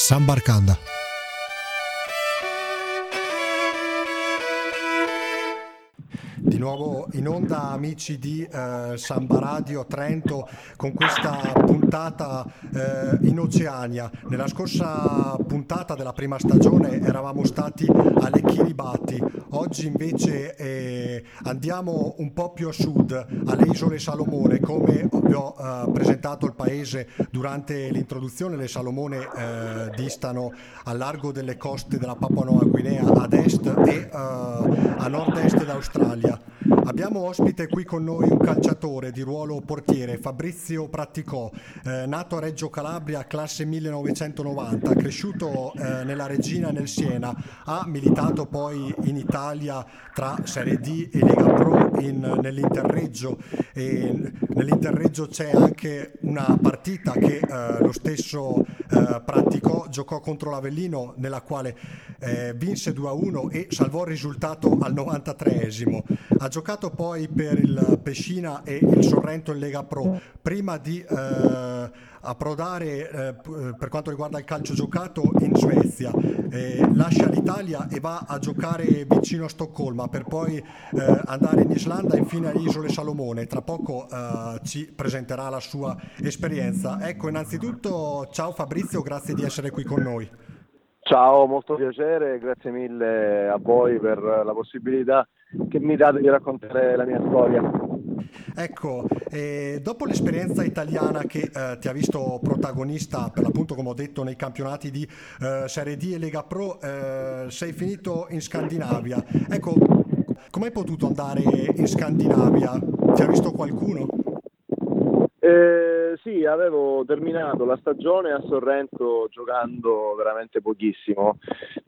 Sambarcanda. Nuovo in onda amici di eh, Samba Radio Trento con questa puntata eh, in Oceania. Nella scorsa puntata della prima stagione eravamo stati alle Kiribati, oggi invece eh, andiamo un po' più a sud, alle isole Salomone, come vi ho eh, presentato il paese durante l'introduzione, le Salomone eh, distano a largo delle coste della Papua Nuova Guinea ad est e eh, a nord-est d'Australia. Abbiamo ospite qui con noi un calciatore di ruolo portiere, Fabrizio Pratticò, eh, nato a Reggio Calabria, classe 1990, cresciuto eh, nella Regina nel Siena, ha militato poi in Italia tra Serie D e Lega Pro in, nell'Interreggio e nell'Interreggio c'è anche una partita che eh, lo stesso eh, Pratticò, giocò contro l'Avellino nella quale eh, vinse 2-1 e salvò il risultato al 93esimo. Ha giocato poi per il Pescina e il Sorrento in Lega Pro prima di eh, approdare eh, per quanto riguarda il calcio giocato in Svezia. Eh, lascia l'Italia e va a giocare vicino a Stoccolma per poi eh, andare in Islanda e infine alle Isole Salomone. Tra poco eh, ci presenterà la sua esperienza. Ecco, innanzitutto ciao Fabrizio, grazie di essere qui con noi. Ciao, molto piacere, grazie mille a voi per la possibilità che mi date di raccontare la mia storia. Ecco, eh, dopo l'esperienza italiana che eh, ti ha visto protagonista, per l'appunto come ho detto, nei campionati di eh, Serie D e Lega Pro, eh, sei finito in Scandinavia. Ecco, come hai potuto andare in Scandinavia? Ti ha visto qualcuno? Eh, sì, avevo terminato la stagione a Sorrento giocando veramente pochissimo.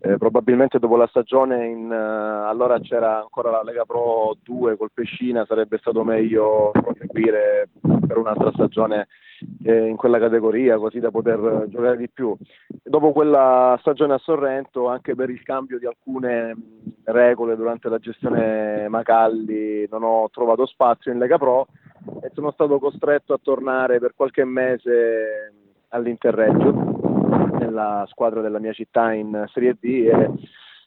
Eh, probabilmente dopo la stagione in, uh, allora c'era ancora la Lega Pro 2 col Pescina, sarebbe stato meglio proseguire per un'altra stagione eh, in quella categoria così da poter giocare di più. Dopo quella stagione a Sorrento, anche per il cambio di alcune regole durante la gestione Macalli, non ho trovato spazio in Lega Pro e sono stato costretto a tornare per qualche mese all'Interreggio, nella squadra della mia città in Serie D e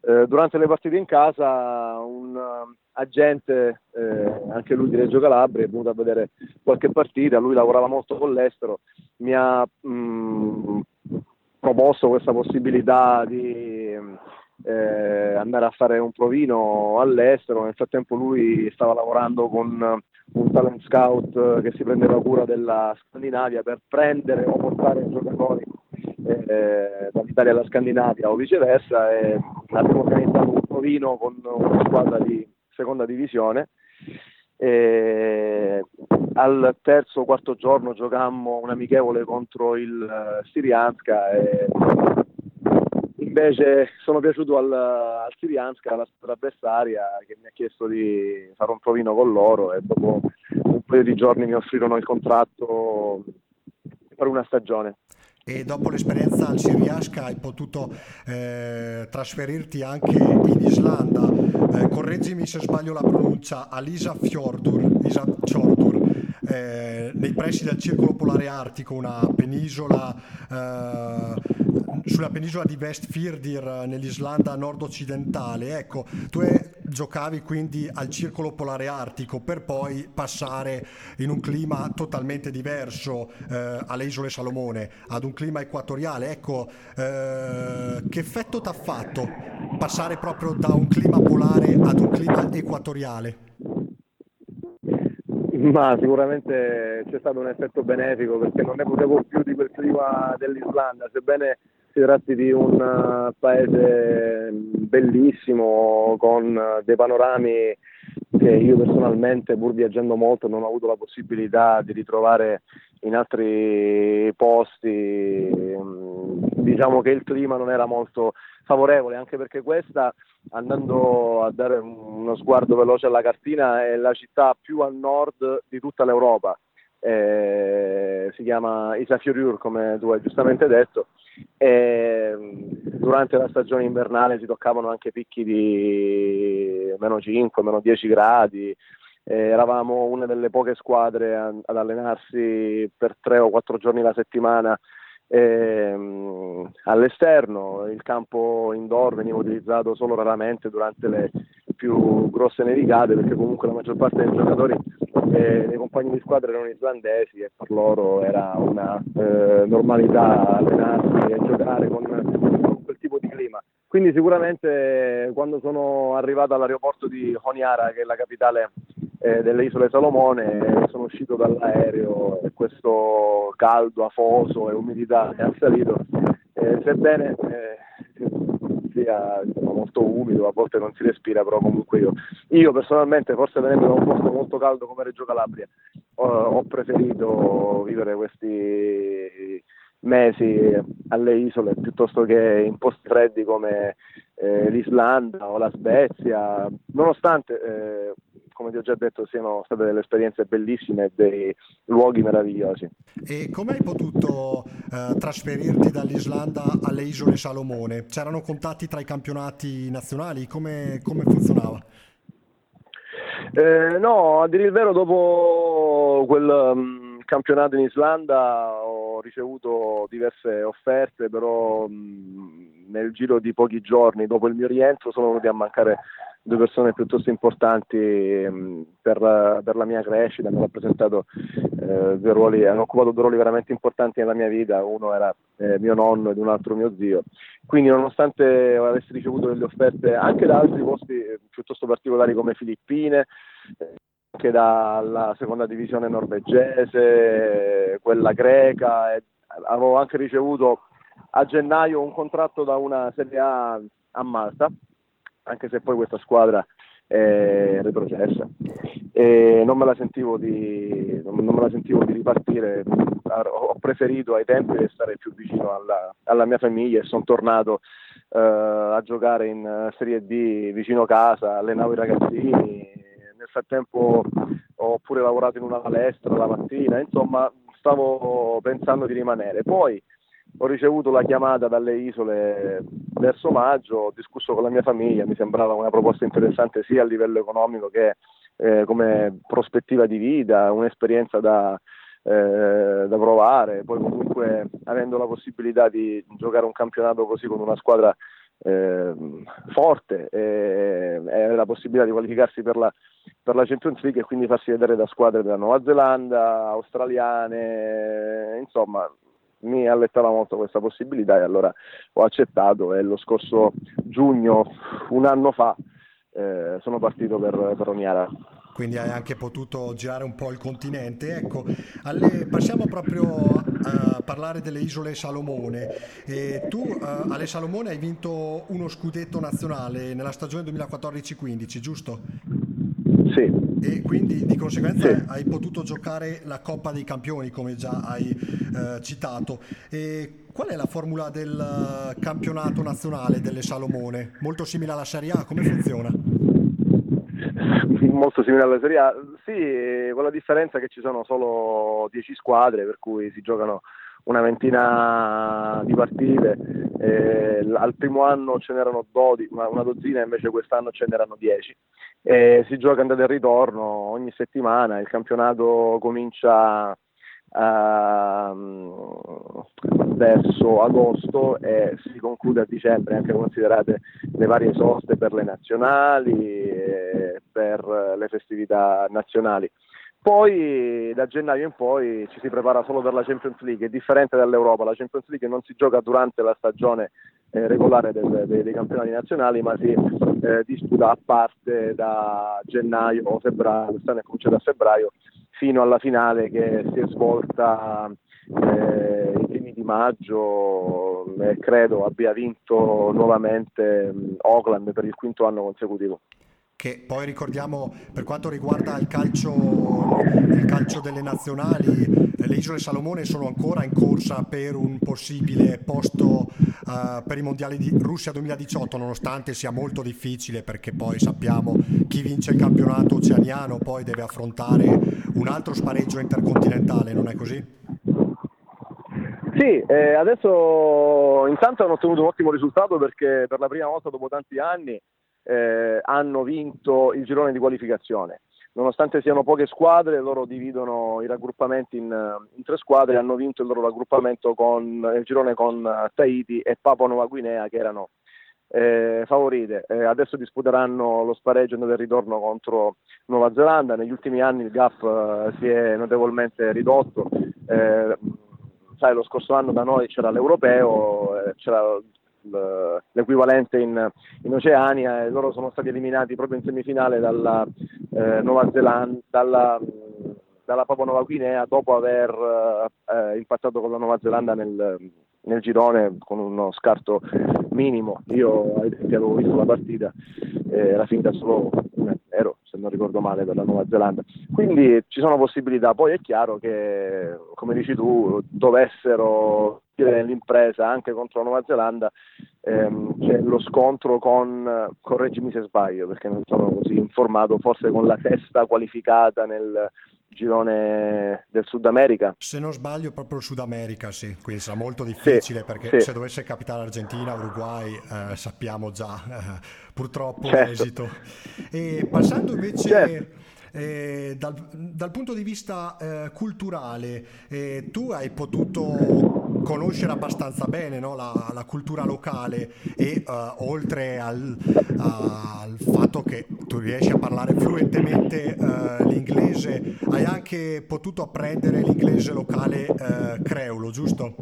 eh, durante le partite in casa un uh, agente, eh, anche lui di Reggio Calabria, è venuto a vedere qualche partita, lui lavorava molto con l'estero, mi ha mh, mm, proposto questa possibilità di eh, andare a fare un provino all'estero, nel frattempo lui stava lavorando con un talent scout che si prendeva cura della Scandinavia per prendere o portare giocatori eh, dall'Italia alla Scandinavia o viceversa e abbiamo organizzato un provino con una squadra di seconda divisione. E al terzo o quarto giorno giocammo un amichevole contro il Sirianska e invece sono piaciuto al, al Sirianska, alla squadra avversaria che mi ha chiesto di fare un provino con loro e dopo un paio di giorni mi offrirono il contratto per una stagione e dopo l'esperienza al Siriasca hai potuto eh, trasferirti anche in Islanda. Eh, correggimi se sbaglio la pronuncia, Alisa Fjordur, Isa Fjordur eh, nei pressi del Circolo Polare Artico, una penisola eh, sulla penisola di Vestfirdir nell'Islanda nord-occidentale. Ecco, tu è, giocavi quindi al circolo polare artico per poi passare in un clima totalmente diverso eh, alle isole Salomone, ad un clima equatoriale. Ecco, eh, che effetto ti ha fatto passare proprio da un clima polare ad un clima equatoriale? Ma sicuramente c'è stato un effetto benefico perché non ne potevo più di quel clima dell'Islanda, sebbene tratti di un uh, paese bellissimo con uh, dei panorami che io personalmente, pur viaggiando molto, non ho avuto la possibilità di ritrovare in altri posti. Mm, diciamo che il clima non era molto favorevole, anche perché questa, andando a dare uno sguardo veloce alla cartina, è la città più a nord di tutta l'Europa. Eh, si chiama Isafjordur, come tu hai giustamente detto, e durante la stagione invernale si toccavano anche picchi di meno 5, meno 10 gradi. E eravamo una delle poche squadre ad allenarsi per tre o quattro giorni la settimana ehm, all'esterno, il campo indoor veniva utilizzato solo raramente durante le più grosse nevicate perché comunque la maggior parte dei giocatori e dei compagni di squadra erano islandesi e per loro era una eh, normalità allenarsi e giocare con, con, quel tipo di clima. Quindi sicuramente quando sono arrivato all'aeroporto di Honiara, che è la capitale eh, delle isole Salomone, sono uscito dall'aereo e questo caldo afoso e umidità è assalito, eh, sebbene eh, sia diciamo, molto umido, a volte non si respira, però comunque io, io personalmente, forse venendo da un posto molto caldo come Reggio Calabria, ho, ho preferito vivere questi mesi alle isole piuttosto che in posti freddi come eh, l'Islanda o la Svezia, nonostante eh, come ti ho già detto, siano state delle esperienze bellissime e dei luoghi meravigliosi. E come hai potuto eh, trasferirti dall'Islanda alle isole Salomone? C'erano contatti tra i campionati nazionali? Come, come funzionava? Eh, no, a dire il vero, dopo quel um, campionato in Islanda ho ricevuto diverse offerte, però um, nel giro di pochi giorni dopo il mio rientro sono venuti a mancare due persone piuttosto importanti ehm, per, per, la mia crescita, hanno rappresentato eh, due ruoli, hanno occupato due ruoli veramente importanti nella mia vita, uno era eh, mio nonno ed un altro mio zio. Quindi nonostante avessi ricevuto delle offerte anche da altri posti eh, piuttosto particolari come Filippine, anche dalla seconda divisione norvegese, quella greca, avevo anche ricevuto a gennaio un contratto da una Serie A a Malta anche se poi questa squadra è retrocessa. E non me la sentivo di, non me la sentivo di ripartire, ho preferito ai tempi restare più vicino alla, alla mia famiglia e sono tornato uh, a giocare in Serie D vicino casa, allenavo i ragazzini, nel frattempo ho pure lavorato in una palestra la mattina, insomma stavo pensando di rimanere. Poi ho ricevuto la chiamata dalle isole verso maggio, ho discusso con la mia famiglia, mi sembrava una proposta interessante sia a livello economico che eh, come prospettiva di vita, un'esperienza da, eh, da provare, poi comunque avendo la possibilità di giocare un campionato così con una squadra eh, forte e, e la possibilità di qualificarsi per la, per la Champions League e quindi farsi vedere da squadre della Nuova Zelanda, australiane, insomma mi allettava molto questa possibilità e allora ho accettato e lo scorso giugno, un anno fa, eh, sono partito per, per Oniara quindi hai anche potuto girare un po' il continente. Ecco, alle, passiamo proprio a, parlare delle isole Salomone. E tu uh, alle Salomone hai vinto uno scudetto nazionale nella stagione 2014-15, giusto? Sì. E quindi di conseguenza sì. hai potuto giocare la Coppa dei Campioni, come già hai eh, citato. E qual è la formula del eh, campionato nazionale delle Salomone? Molto simile alla Serie A, come funziona? Molto simile alla Serie A, sì, con la differenza che ci sono solo 10 squadre, per cui si giocano una ventina di partite, eh, al primo anno ce n'erano 12, una, dozzina invece quest'anno ce n'erano 10 eh, si gioca andata e ritorno ogni settimana, il campionato comincia uh, verso agosto e si conclude a dicembre, anche considerate le varie soste per le nazionali e per le festività nazionali. Poi da gennaio in poi ci si prepara solo per la Champions League, è differente dall'Europa, la Champions League non si gioca durante la stagione eh, regolare del, dei, dei, campionati nazionali, ma si eh, disputa a parte da gennaio o febbraio, quest'anno è cominciato a febbraio, fino alla finale che si è svolta eh, i primi di maggio e credo abbia vinto nuovamente Oakland per il quinto anno consecutivo che poi ricordiamo per quanto riguarda il calcio, il calcio delle nazionali, le isole Salomone sono ancora in corsa per un possibile posto uh, per i mondiali di Russia 2018, nonostante sia molto difficile perché poi sappiamo chi vince il campionato oceaniano poi deve affrontare un altro spareggio intercontinentale, non è così? Sì, eh, adesso intanto hanno ottenuto un ottimo risultato perché per la prima volta dopo tanti anni eh, hanno vinto il girone di qualificazione. nonostante siano poche squadre, loro dividono i raggruppamenti in, in tre squadre hanno vinto il loro raggruppamento con il girone con Tahiti e Papua Nuova Guinea che erano eh, favorite. Eh, adesso disputeranno lo spareggio nel ritorno contro Nuova Zelanda. Negli ultimi anni il gap eh, si è notevolmente ridotto. Eh, sai, lo scorso anno da noi c'era l'europeo, eh, c'era l'equivalente in, in, Oceania e loro sono stati eliminati proprio in semifinale dalla eh, Nuova Zelanda, dalla, dalla Papua Nuova Guinea dopo aver eh, impattato con la Nuova Zelanda nel, nel girone con uno scarto minimo. Io avevo visto la partita, eh, era finita solo 1-0, se non ricordo male, per la Nuova Zelanda. Quindi ci sono possibilità. Poi è chiaro che, come dici tu, dovessero nell'impresa anche contro la Nuova Zelanda ehm, c'è lo scontro con, correggimi se sbaglio perché non sono così informato, forse con la testa qualificata nel, girone del Sud America. Se non sbaglio proprio il Sud America, sì, quindi sarà molto difficile sì, perché sì. se dovesse capitare Argentina, Uruguay, eh, sappiamo già eh, purtroppo certo. l'esito. E passando invece... Certo eh, dal, dal, punto di vista eh, culturale, eh, tu hai potuto conoscere abbastanza bene no? la, la, cultura locale e uh, oltre al, uh, al, fatto che tu riesci a parlare fluentemente uh, l'inglese, hai anche potuto apprendere l'inglese locale creulo, giusto?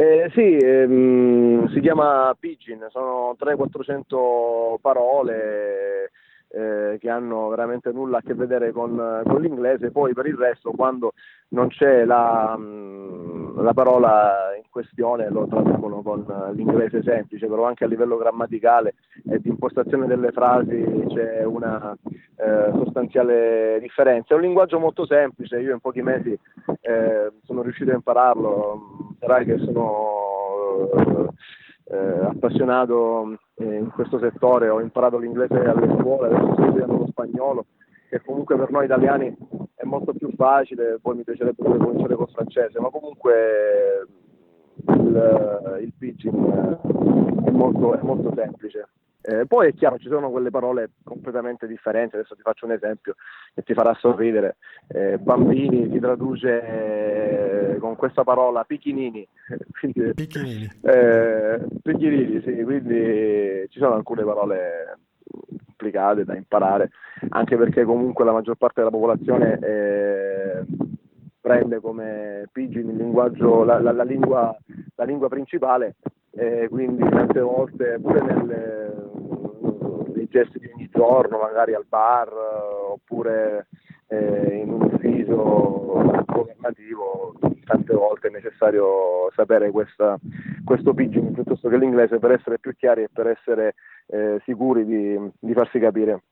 Eh, sì, ehm, si chiama Pidgin, sono 300-400 parole eh, che hanno veramente nulla a che vedere con, con, l'inglese, poi per il resto quando non c'è la, mm, la, parola in questione lo traducono con l'inglese semplice, però anche a livello grammaticale e di impostazione delle frasi c'è una eh, sostanziale differenza. È un linguaggio molto semplice, io in pochi mesi eh, sono riuscito a impararlo, sarai che sono eh, appassionato in questo settore, ho imparato l'inglese alle scuole, adesso sto studiando lo spagnolo, che comunque per noi italiani è molto più facile, poi mi piacerebbe pure cominciare col francese, ma comunque il, il pitching è molto, è molto semplice. Eh, poi è chiaro, ci sono quelle parole completamente differenti, adesso ti faccio un esempio che ti farà sorridere. Eh, bambini si traduce eh, con questa parola picchinini. quindi, picchinini. Eh, picchinini, sì, quindi ci sono alcune parole complicate da imparare, anche perché comunque la maggior parte della popolazione eh, prende come pidgin il linguaggio, la, la, la, lingua, la lingua principale e quindi tante volte pure nelle, gesti di ogni giorno, magari al bar oppure eh, in un ufficio governativo, tante volte è necessario sapere questa, questo pidgin piuttosto che l'inglese per essere più chiari e per essere eh, sicuri di, di farsi capire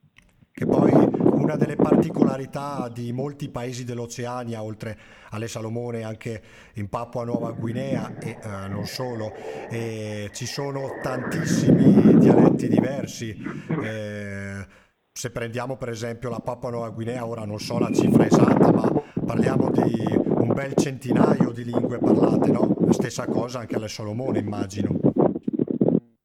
che poi una delle particolarità di molti paesi dell'Oceania, oltre alle Salomone, anche in Papua Nuova Guinea e eh, non solo, eh, ci sono tantissimi dialetti diversi. Eh, se prendiamo per esempio la Papua Nuova Guinea, ora non so la cifra esatta, ma parliamo di un bel centinaio di lingue parlate, no? La stessa cosa anche alle Salomone, immagino.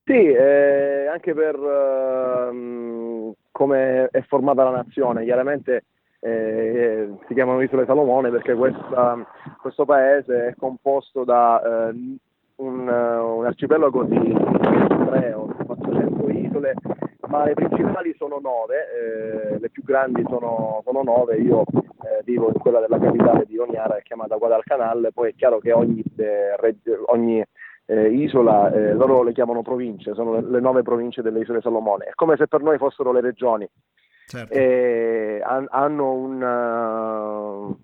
Sì, eh, anche per uh, come è formata la nazione. Chiaramente eh, si chiamano Isole Salomone perché questa, questo paese è composto da eh, un, un, arcipelago di 3 o 400 isole, ma le principali sono nove, eh, le più grandi sono, sono nove, io eh, vivo in quella della capitale di Oniara, chiamata Guadalcanal, poi è chiaro che ogni, eh, ogni eh, isola, eh, loro le chiamano province, sono le, le, nove province delle isole Salomone, è come se per noi fossero le regioni. Certo. Eh, han, hanno un, uh,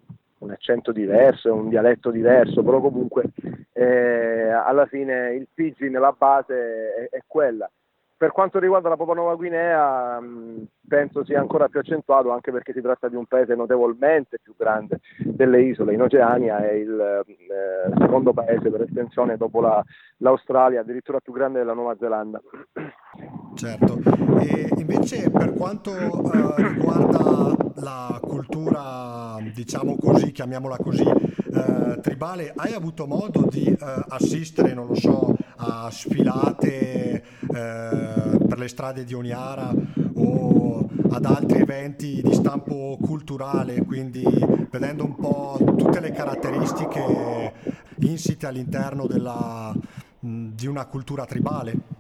un, accento diverso, un dialetto diverso, però comunque eh, alla fine il Fiji nella base è, è quella. Per quanto riguarda la Papua Nuova Guinea, mh, penso sia ancora più accentuato anche perché si tratta di un paese notevolmente più grande delle isole. In Oceania è il eh, secondo paese per estensione dopo la, l'Australia, addirittura più grande della Nuova Zelanda. Certo, e invece per quanto eh, riguarda la cultura, diciamo così, chiamiamola così, eh, tribale, hai avuto modo di eh, assistere, non lo so, a sfilate eh, per le strade di Oniara o ad altri eventi di stampo culturale, quindi vedendo un po' tutte le caratteristiche insite all'interno della, di una cultura tribale.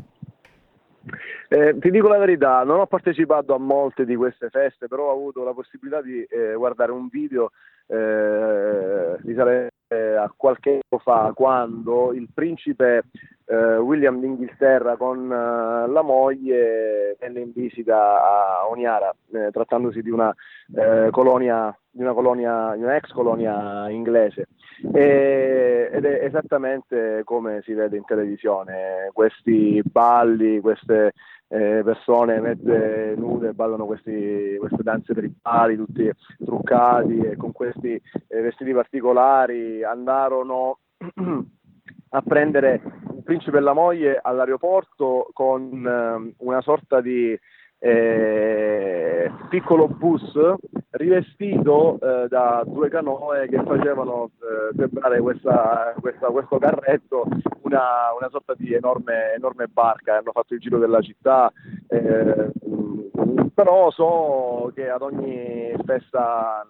Eh, ti dico la verità, non ho partecipato a molte di queste feste, però ho avuto la possibilità di eh, guardare un video eh, risalente a qualche anno fa quando il principe eh, William d'Inghilterra con eh, la moglie venne in visita a Oniara, eh, trattandosi di una colonia di una colonia, di una ex colonia inglese. E, ed è esattamente come si vede in televisione, questi balli, queste eh, persone mezze nude ballano questi, queste danze tribali, tutti truccati e con questi eh, vestiti particolari, andarono a prendere il principe e la moglie all'aeroporto con eh, una sorta di eh, piccolo bus rivestito eh, da due canoe che facevano eh, sembrare questa, questa, questo carretto una, una, sorta di enorme, enorme barca, hanno fatto il giro della città, eh, però so che ad ogni festa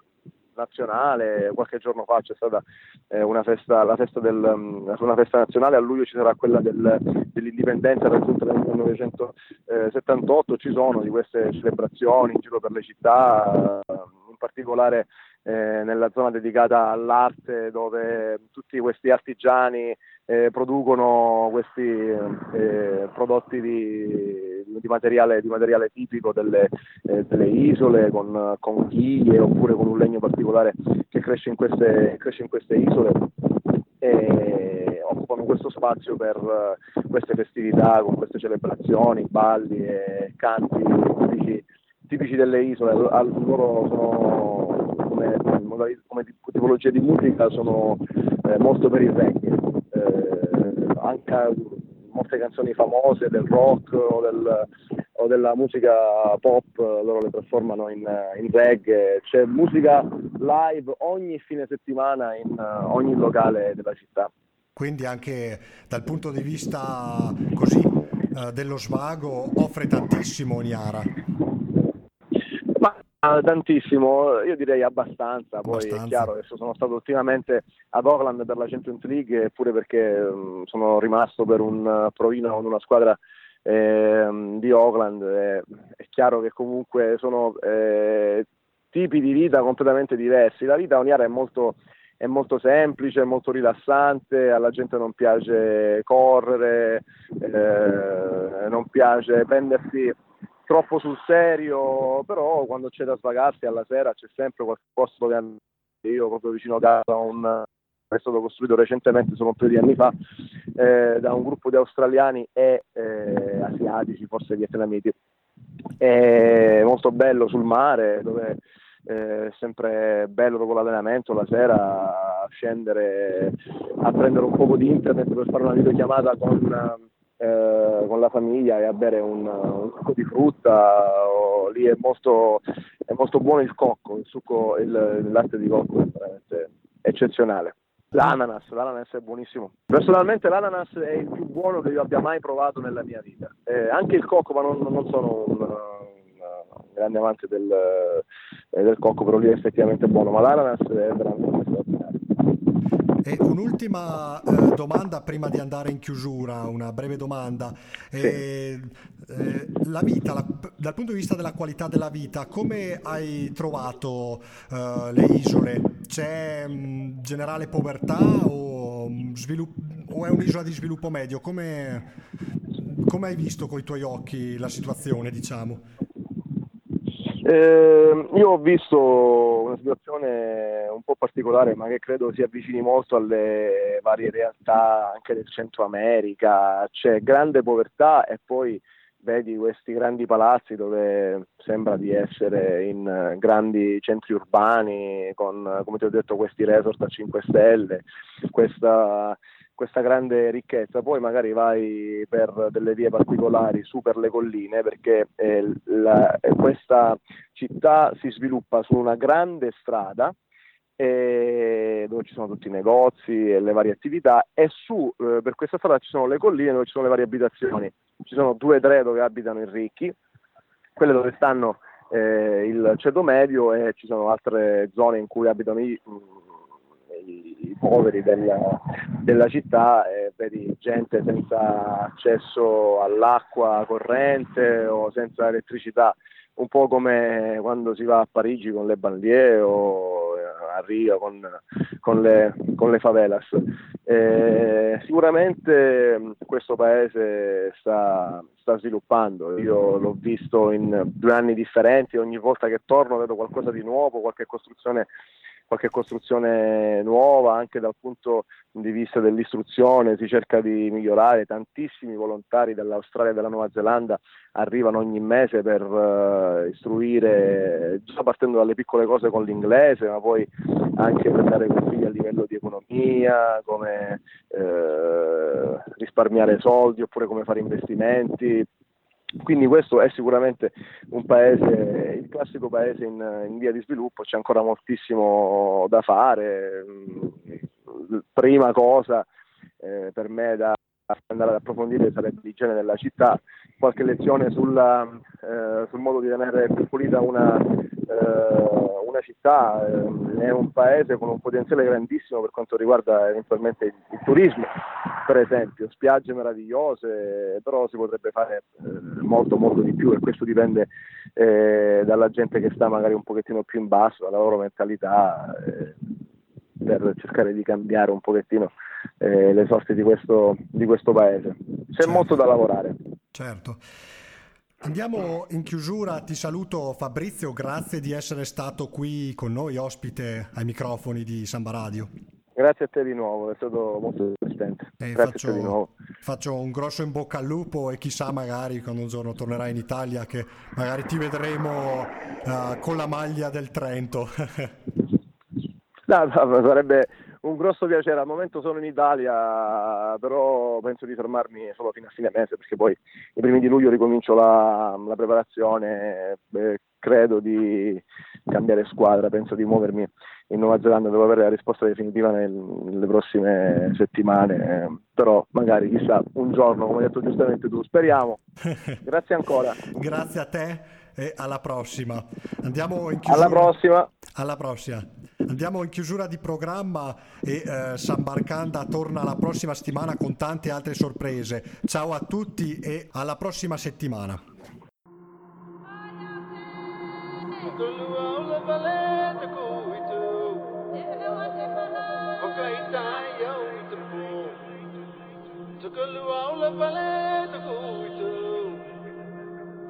nazionale, qualche giorno fa c'è stata eh, una, festa, festa del, um, una festa nazionale, a luglio ci sarà quella del, dell'indipendenza nel 1978, ci sono di queste celebrazioni in giro per le città, in particolare eh, nella zona dedicata all'arte dove tutti questi artigiani eh, producono questi eh, prodotti di, di, materiale, di, materiale, tipico delle, eh, delle isole con conchiglie oppure con un legno particolare che cresce in queste, cresce in queste isole e occupano questo spazio per uh, queste festività, con queste celebrazioni, balli e canti tipici, tipici delle isole. loro sono come, come tipologia di musica sono eh, molto per il reggae, eh, anche molte canzoni famose del rock o, del, o, della musica pop loro le trasformano in, in, reggae, c'è musica live ogni fine settimana in uh, ogni locale della città. Quindi anche dal punto di vista così uh, dello svago offre tantissimo Oniara. Ah, tantissimo, io direi abbastanza, poi abbastanza. è chiaro, adesso sono stato ultimamente ad Auckland per la Champions League eppure perché um, sono rimasto per un uh, provino con una squadra eh, di Auckland, eh, è chiaro che comunque sono eh, tipi di vita completamente diversi, la vita Oniara è molto, è molto semplice, è molto rilassante, alla gente non piace correre, eh, non piace prendersi troppo sul serio, però quando c'è da svagarsi alla sera c'è sempre qualche posto dove andare. Io proprio vicino a casa un è stato costruito recentemente, sono un paio di anni fa, eh, da un gruppo di australiani e eh, asiatici, forse vietnamiti. È molto bello sul mare, dove eh, è sempre bello dopo l'allenamento la sera scendere a prendere un po' di internet per fare una videochiamata con eh, con la famiglia e a bere un, un succo di frutta, o, lì è molto, è molto, buono il cocco, il, succo, il, il latte di cocco è veramente eccezionale. L'ananas, l'ananas è buonissimo. Personalmente l'ananas è il più buono che io abbia mai provato nella mia vita. Eh, anche il cocco, ma non, non sono un, un, grande amante del, eh, del, cocco, però lì è effettivamente buono, ma l'ananas è veramente straordinario. E un'ultima eh, domanda prima di andare in chiusura, una breve domanda. Eh, eh, la vita, la, dal punto di vista della qualità della vita, come hai trovato eh, le isole? C'è mh, mm, generale povertà o, mm, svilupp- o, è un'isola di sviluppo medio? Come, come hai visto con i tuoi occhi la situazione, diciamo? Eh, io ho visto una situazione un po' particolare, ma che credo si avvicini molto alle varie realtà anche del Centro America. C'è grande povertà e poi vedi questi grandi palazzi dove sembra di essere in grandi centri urbani con, come ti ho detto, questi resort a 5 stelle, questa questa grande ricchezza, poi magari vai per delle vie particolari su per le colline perché eh, la, questa città si sviluppa su una grande strada eh, dove ci sono tutti i negozi e le varie attività e su eh, per questa strada ci sono le colline dove ci sono le varie abitazioni, ci sono due o tre dove abitano i ricchi, quelle dove stanno eh, il ceto medio e ci sono altre zone in cui abitano i, i, i poveri della, della città e vedi gente senza accesso all'acqua corrente o senza elettricità, un po' come quando si va a Parigi con le banlieue o a Rio con, con, le, con le, favelas. Eh, sicuramente questo paese sta, sta, sviluppando, io l'ho visto in due anni differenti, ogni volta che torno vedo qualcosa di nuovo, qualche costruzione qualche costruzione nuova anche dal punto di vista dell'istruzione, si cerca di migliorare, tantissimi volontari dall'Australia e dalla Nuova Zelanda arrivano ogni mese per uh, istruire, già partendo dalle piccole cose con l'inglese, ma poi anche per dare consigli a livello di economia, come uh, risparmiare soldi oppure come fare investimenti, quindi questo è sicuramente un paese, il classico paese in, in, via di sviluppo, c'è ancora moltissimo da fare. Prima cosa eh, per me da andare ad approfondire sarebbe l'igiene della città, qualche lezione sulla, eh, sul modo di tenere più pulita una, eh, una città, eh, è un paese con un potenziale grandissimo per quanto riguarda eventualmente il, il turismo, per esempio, spiagge meravigliose, però si potrebbe fare eh, molto molto di più e questo dipende eh, dalla gente che sta magari un pochettino più in basso, dalla loro mentalità eh, per cercare di cambiare un pochettino eh, le sorti di questo, di questo paese. C'è certo. molto da lavorare. Certo. Andiamo in chiusura, ti saluto Fabrizio, grazie di essere stato qui con noi, ospite ai microfoni di Samba Radio. Grazie a te di nuovo, è stato molto divertente. Eh, faccio, di nuovo. faccio un grosso in bocca al lupo e chissà magari quando un giorno tornerai in Italia che magari ti vedremo uh, con la maglia del Trento. no, no, sarebbe un grosso piacere. Al momento sono in Italia, però penso di fermarmi solo fino a fine mese perché poi i primi di luglio ricomincio la, la preparazione. Beh, credo di cambiare squadra, penso di muovermi in Nuova Zelanda, devo avere la risposta definitiva nel, nelle prossime settimane, però magari chissà un giorno, come hai detto giustamente tu, speriamo. Grazie ancora. Grazie a te e alla prossima. Andiamo in chiusura. Alla prossima. Alla prossima. Andiamo in chiusura di programma e eh, San Barcanda torna la prossima settimana con tante altre sorprese. Ciao a tutti e alla prossima settimana.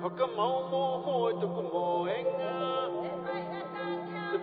Hoặc có mau mô môi tụ cùng mô anh Sự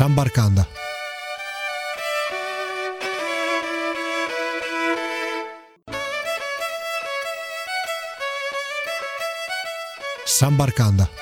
Pongi Sambarcanda. Sambarcanda.